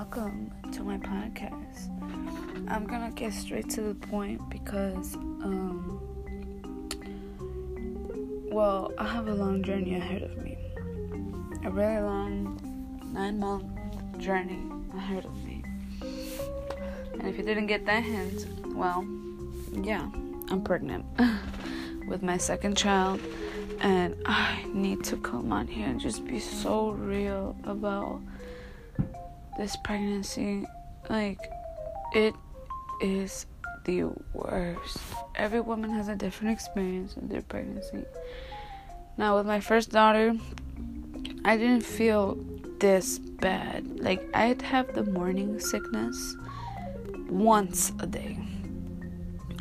welcome to my podcast. I'm gonna get straight to the point because, um, well, I have a long journey ahead of me. A really long nine month journey ahead of me. And if you didn't get that hint, well, yeah, I'm pregnant with my second child. And I need to come on here and just be so real about this pregnancy. Like, it is the worst. Every woman has a different experience with their pregnancy. Now, with my first daughter, I didn't feel this bad. Like, I'd have the morning sickness once a day.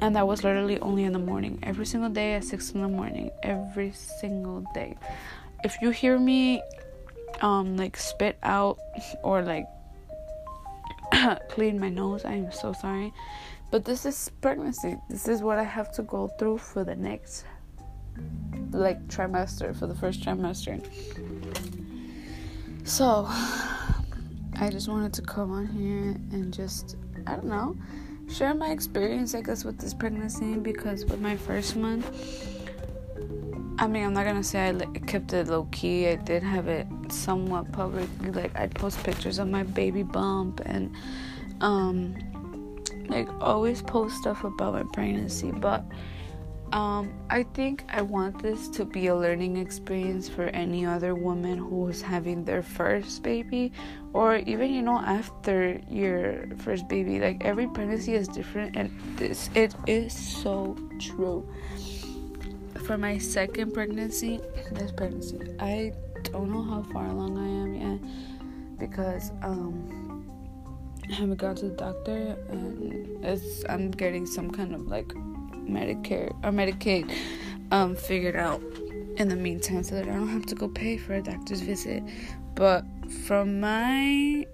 And that was literally only in the morning. Every single day at 6 in the morning. Every single day. If you hear me um like spit out or like clean my nose, I am so sorry. But this is pregnancy. This is what I have to go through for the next like trimester, for the first trimester. So I just wanted to come on here and just I don't know share my experience, I guess, with this pregnancy because with my first month, I mean, I'm not gonna say I kept it low key. I did have it somewhat publicly. Like I'd post pictures of my baby bump and um, like always post stuff about my pregnancy. But um, I think I want this to be a learning experience for any other woman who is having their first baby, or even you know after your first baby. Like every pregnancy is different, and this it is so true. For my second pregnancy, this pregnancy, I don't know how far along I am yet because um, I haven't gone to the doctor, and it's I'm getting some kind of like Medicare or Medicaid um, figured out in the meantime so that I don't have to go pay for a doctor's visit. But from my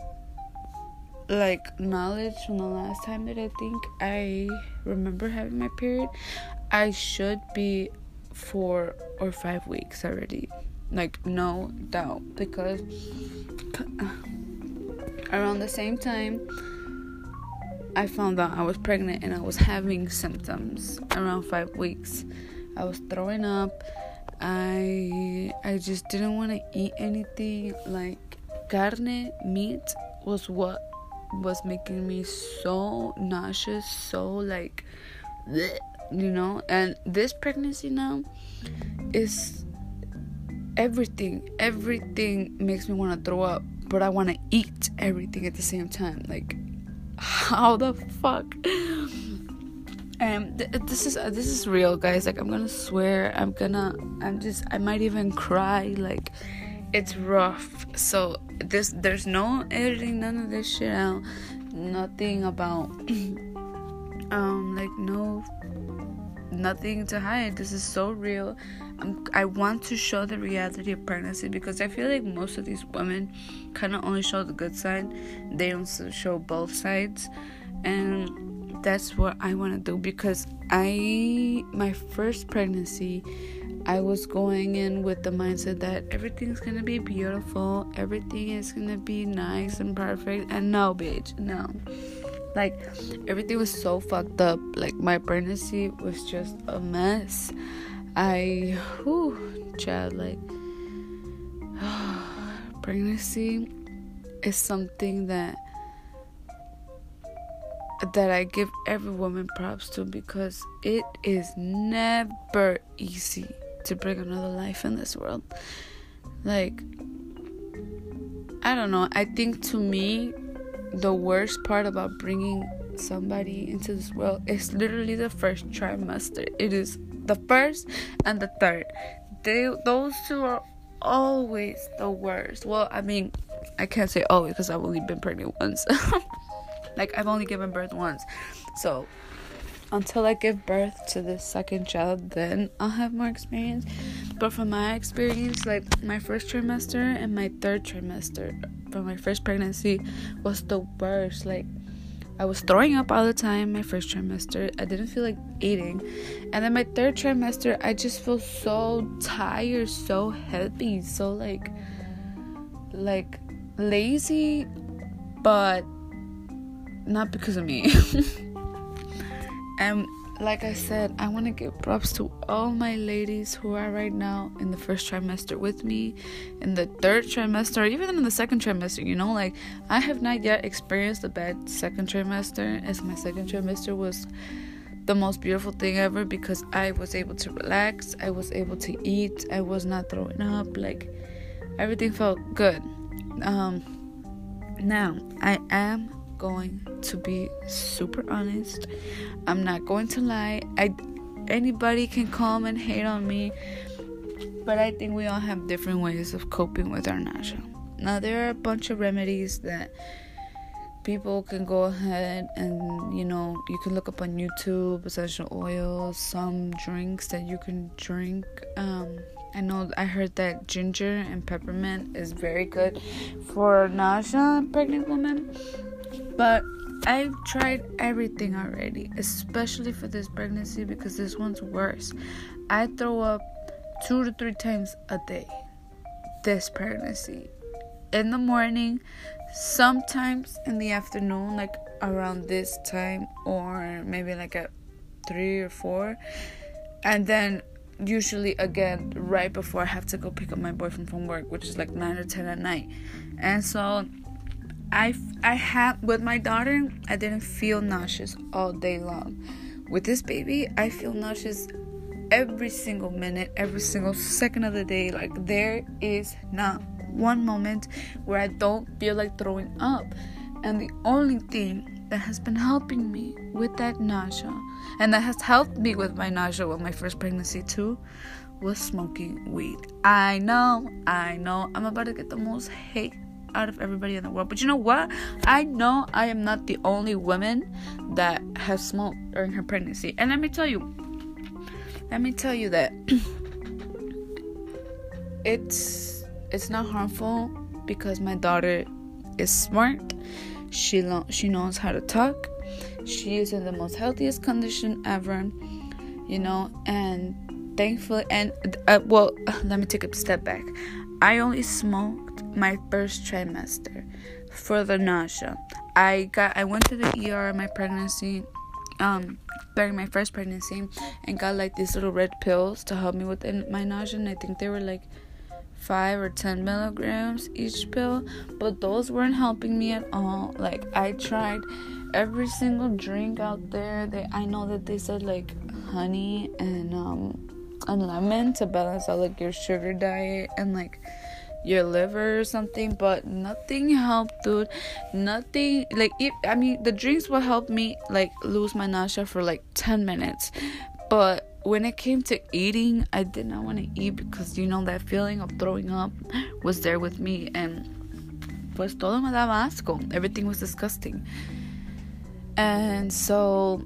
like knowledge from the last time that I think I remember having my period, I should be four or five weeks already. Like no doubt because around the same time I found out I was pregnant and I was having symptoms around five weeks. I was throwing up. I I just didn't want to eat anything like carne meat was what was making me so nauseous, so like bleh, you know. And this pregnancy now is everything. Everything makes me want to throw up, but I want to eat everything at the same time. Like how the fuck and th- this is uh, this is real guys like i'm gonna swear i'm gonna i'm just i might even cry like it's rough so this there's no editing none of this shit out nothing about um like no nothing to hide. This is so real. I'm, i want to show the reality of pregnancy because i feel like most of these women kind of only show the good side. They don't show both sides. And that's what i want to do because i my first pregnancy i was going in with the mindset that everything's gonna be beautiful everything is gonna be nice and perfect. And no bitch no like everything was so fucked up. Like my pregnancy was just a mess. I whew, child like pregnancy is something that that I give every woman props to because it is never easy to bring another life in this world. Like I don't know, I think to me the worst part about bringing somebody into this world is literally the first trimester. It is the first and the third. They those two are always the worst. Well, I mean, I can't say always because I've only been pregnant once. like I've only given birth once. So until I give birth to the second child, then I'll have more experience. But from my experience, like my first trimester and my third trimester from my first pregnancy was the worst. Like I was throwing up all the time my first trimester. I didn't feel like eating. And then my third trimester, I just feel so tired, so heavy, so like like lazy but not because of me. and like I said, I want to give props to all my ladies who are right now in the first trimester with me, in the third trimester, or even in the second trimester. You know, like I have not yet experienced a bad second trimester, as my second trimester was the most beautiful thing ever because I was able to relax, I was able to eat, I was not throwing up, like everything felt good. Um, now I am going to be super honest. I'm not going to lie. I anybody can come and hate on me, but I think we all have different ways of coping with our nausea. Now there are a bunch of remedies that people can go ahead and you know you can look up on YouTube essential oils, some drinks that you can drink. Um, I know I heard that ginger and peppermint is very good for nausea in pregnant women. But I've tried everything already, especially for this pregnancy because this one's worse. I throw up two to three times a day this pregnancy. In the morning, sometimes in the afternoon, like around this time, or maybe like at three or four, and then usually again right before I have to go pick up my boyfriend from work, which is like nine or ten at night. And so I I had with my daughter, I didn't feel nauseous all day long. With this baby, I feel nauseous every single minute, every single second of the day. Like there is not one moment where I don't feel like throwing up. And the only thing that has been helping me with that nausea, and that has helped me with my nausea with my first pregnancy too, was smoking weed. I know, I know, I'm about to get the most hate out of everybody in the world. But you know what? I know I am not the only woman that has smoked during her pregnancy. And let me tell you, let me tell you that it's it's not harmful because my daughter is smart. She lo- she knows how to talk. She is in the most healthiest condition ever, you know, and thankfully and uh, well, let me take a step back. I only smoked my first trimester for the nausea. I got I went to the ER in my pregnancy um during my first pregnancy and got like these little red pills to help me with my nausea and I think they were like five or ten milligrams each pill but those weren't helping me at all like I tried every single drink out there they I know that they said like honey and um and lemon to balance out like your sugar diet and like your liver or something but nothing helped dude. Nothing like if i mean the drinks will help me like lose my nausea for like 10 minutes. But when it came to eating i did not want to eat because you know that feeling of throwing up was there with me and pues todo me daba asco. Everything was disgusting. And so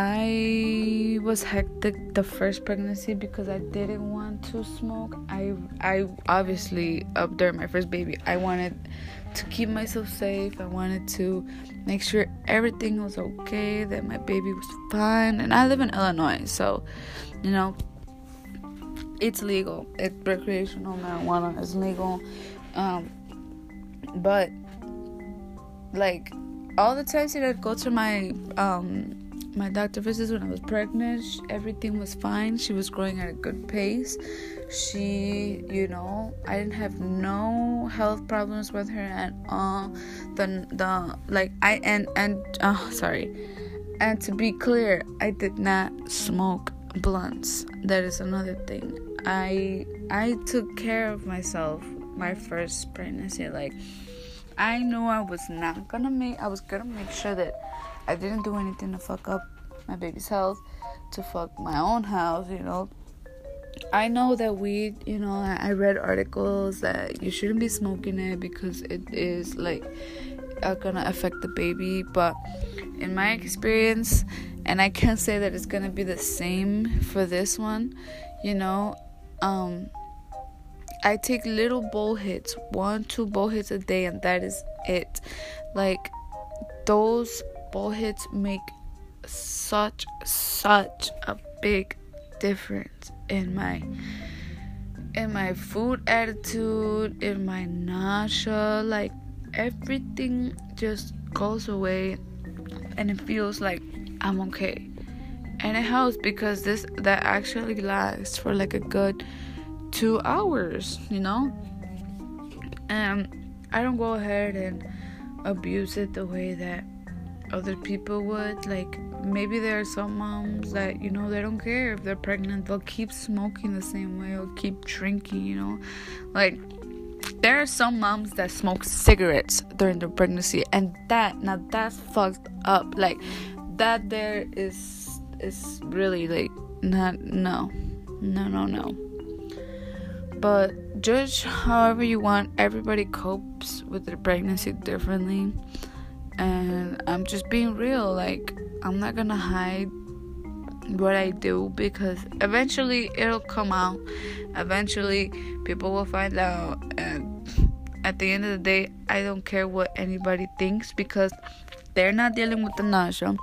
I was hectic the first pregnancy because I didn't want to smoke. I I obviously up during my first baby, I wanted to keep myself safe. I wanted to make sure everything was okay, that my baby was fine. And I live in Illinois, so you know, it's legal. It's recreational marijuana is legal. Um, but like all the times that I'd go to my um my doctor visits when I was pregnant. Everything was fine. She was growing at a good pace. She, you know, I didn't have no health problems with her at all. The the like I and and oh sorry. And to be clear, I did not smoke blunts. That is another thing. I I took care of myself my first pregnancy. Like I knew I was not gonna make I was gonna make sure that I didn't do anything to fuck up my baby's health, to fuck my own health, you know. I know that weed, you know, I read articles that you shouldn't be smoking it because it is like uh, gonna affect the baby, but in my experience, and I can't say that it's gonna be the same for this one, you know, um, I take little bowl hits, one, two bowl hits a day, and that is it. Like, those bowl hits make such such a big difference in my in my food attitude in my nausea like everything just goes away and it feels like I'm okay. And it helps because this that actually lasts for like a good two hours, you know? And I don't go ahead and abuse it the way that other people would. Like maybe there are some moms that you know they don't care if they're pregnant, they'll keep smoking the same way or keep drinking, you know? Like there are some moms that smoke cigarettes during their pregnancy and that now that's fucked up. Like that there is is really like not no. No no no. But judge however you want. Everybody copes with their pregnancy differently. And I'm just being real. Like, I'm not gonna hide what I do because eventually it'll come out. Eventually, people will find out. And at the end of the day, I don't care what anybody thinks because they're not dealing with the nausea.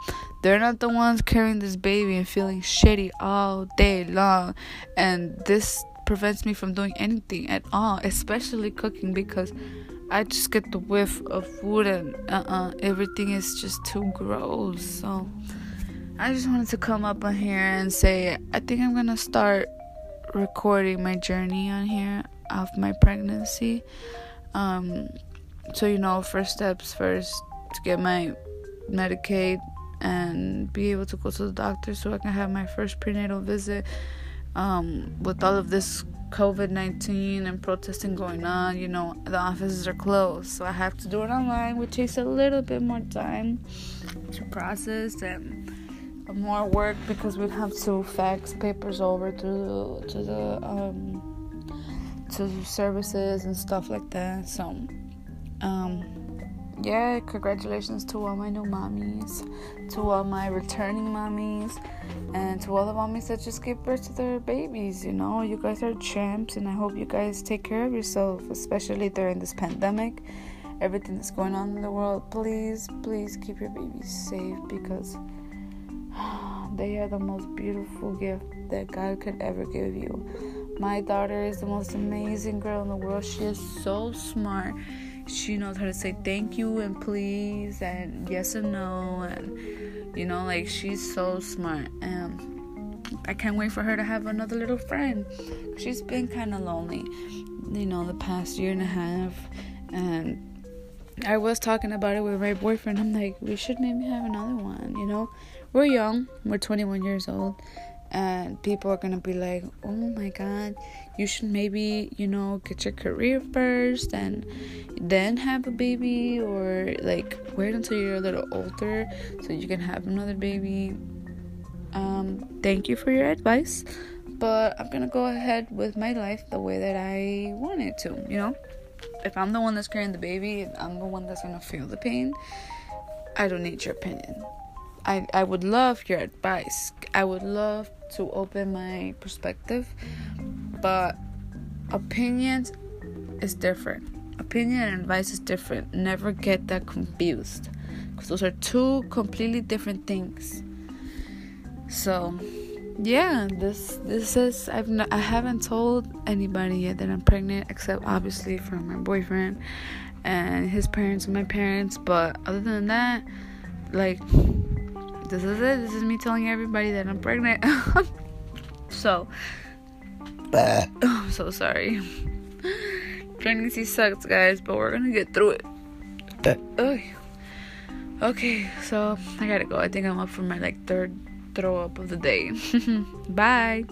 They're not the ones carrying this baby and feeling shitty all day long. And this prevents me from doing anything at all, especially cooking because I just get the whiff of food and uh-uh, everything is just too gross. So I just wanted to come up on here and say I think I'm gonna start recording my journey on here of my pregnancy. Um, so you know, first steps first to get my Medicaid and be able to go to the doctor so I can have my first prenatal visit um, with all of this COVID 19 and protesting going on, you know, the offices are closed. So I have to do it online, which takes a little bit more time to process and more work because we have to fax papers over to the, to the um, to services and stuff like that. So, um, yeah, congratulations to all my new mommies, to all my returning mommies, and to all the mommies that just gave birth to their babies. You know, you guys are champs, and I hope you guys take care of yourself, especially during this pandemic. Everything that's going on in the world, please, please keep your babies safe because they are the most beautiful gift that God could ever give you. My daughter is the most amazing girl in the world. She is so smart she knows how to say thank you and please and yes and no and you know like she's so smart and I can't wait for her to have another little friend. She's been kind of lonely, you know, the past year and a half and I was talking about it with my boyfriend. I'm like, we should maybe have another one, you know? We're young, we're 21 years old, and people are gonna be like, oh my god, you should maybe, you know, get your career first and then have a baby, or like wait until you're a little older so you can have another baby. Um, thank you for your advice, but I'm gonna go ahead with my life the way that I want it to, you know? If I'm the one that's carrying the baby I'm the one that's gonna feel the pain, I don't need your opinion. I, I would love your advice. I would love to open my perspective, but opinions is different. Opinion and advice is different. Never get that confused because those are two completely different things. So, yeah, this this is I've not, I haven't told anybody yet that I'm pregnant except obviously from my boyfriend and his parents and my parents, but other than that, like this is it. This is me telling everybody that I'm pregnant. so, I'm so sorry. Pregnancy sucks, guys, but we're gonna get through it. Okay, so I gotta go. I think I'm up for my like third throw up of the day. Bye.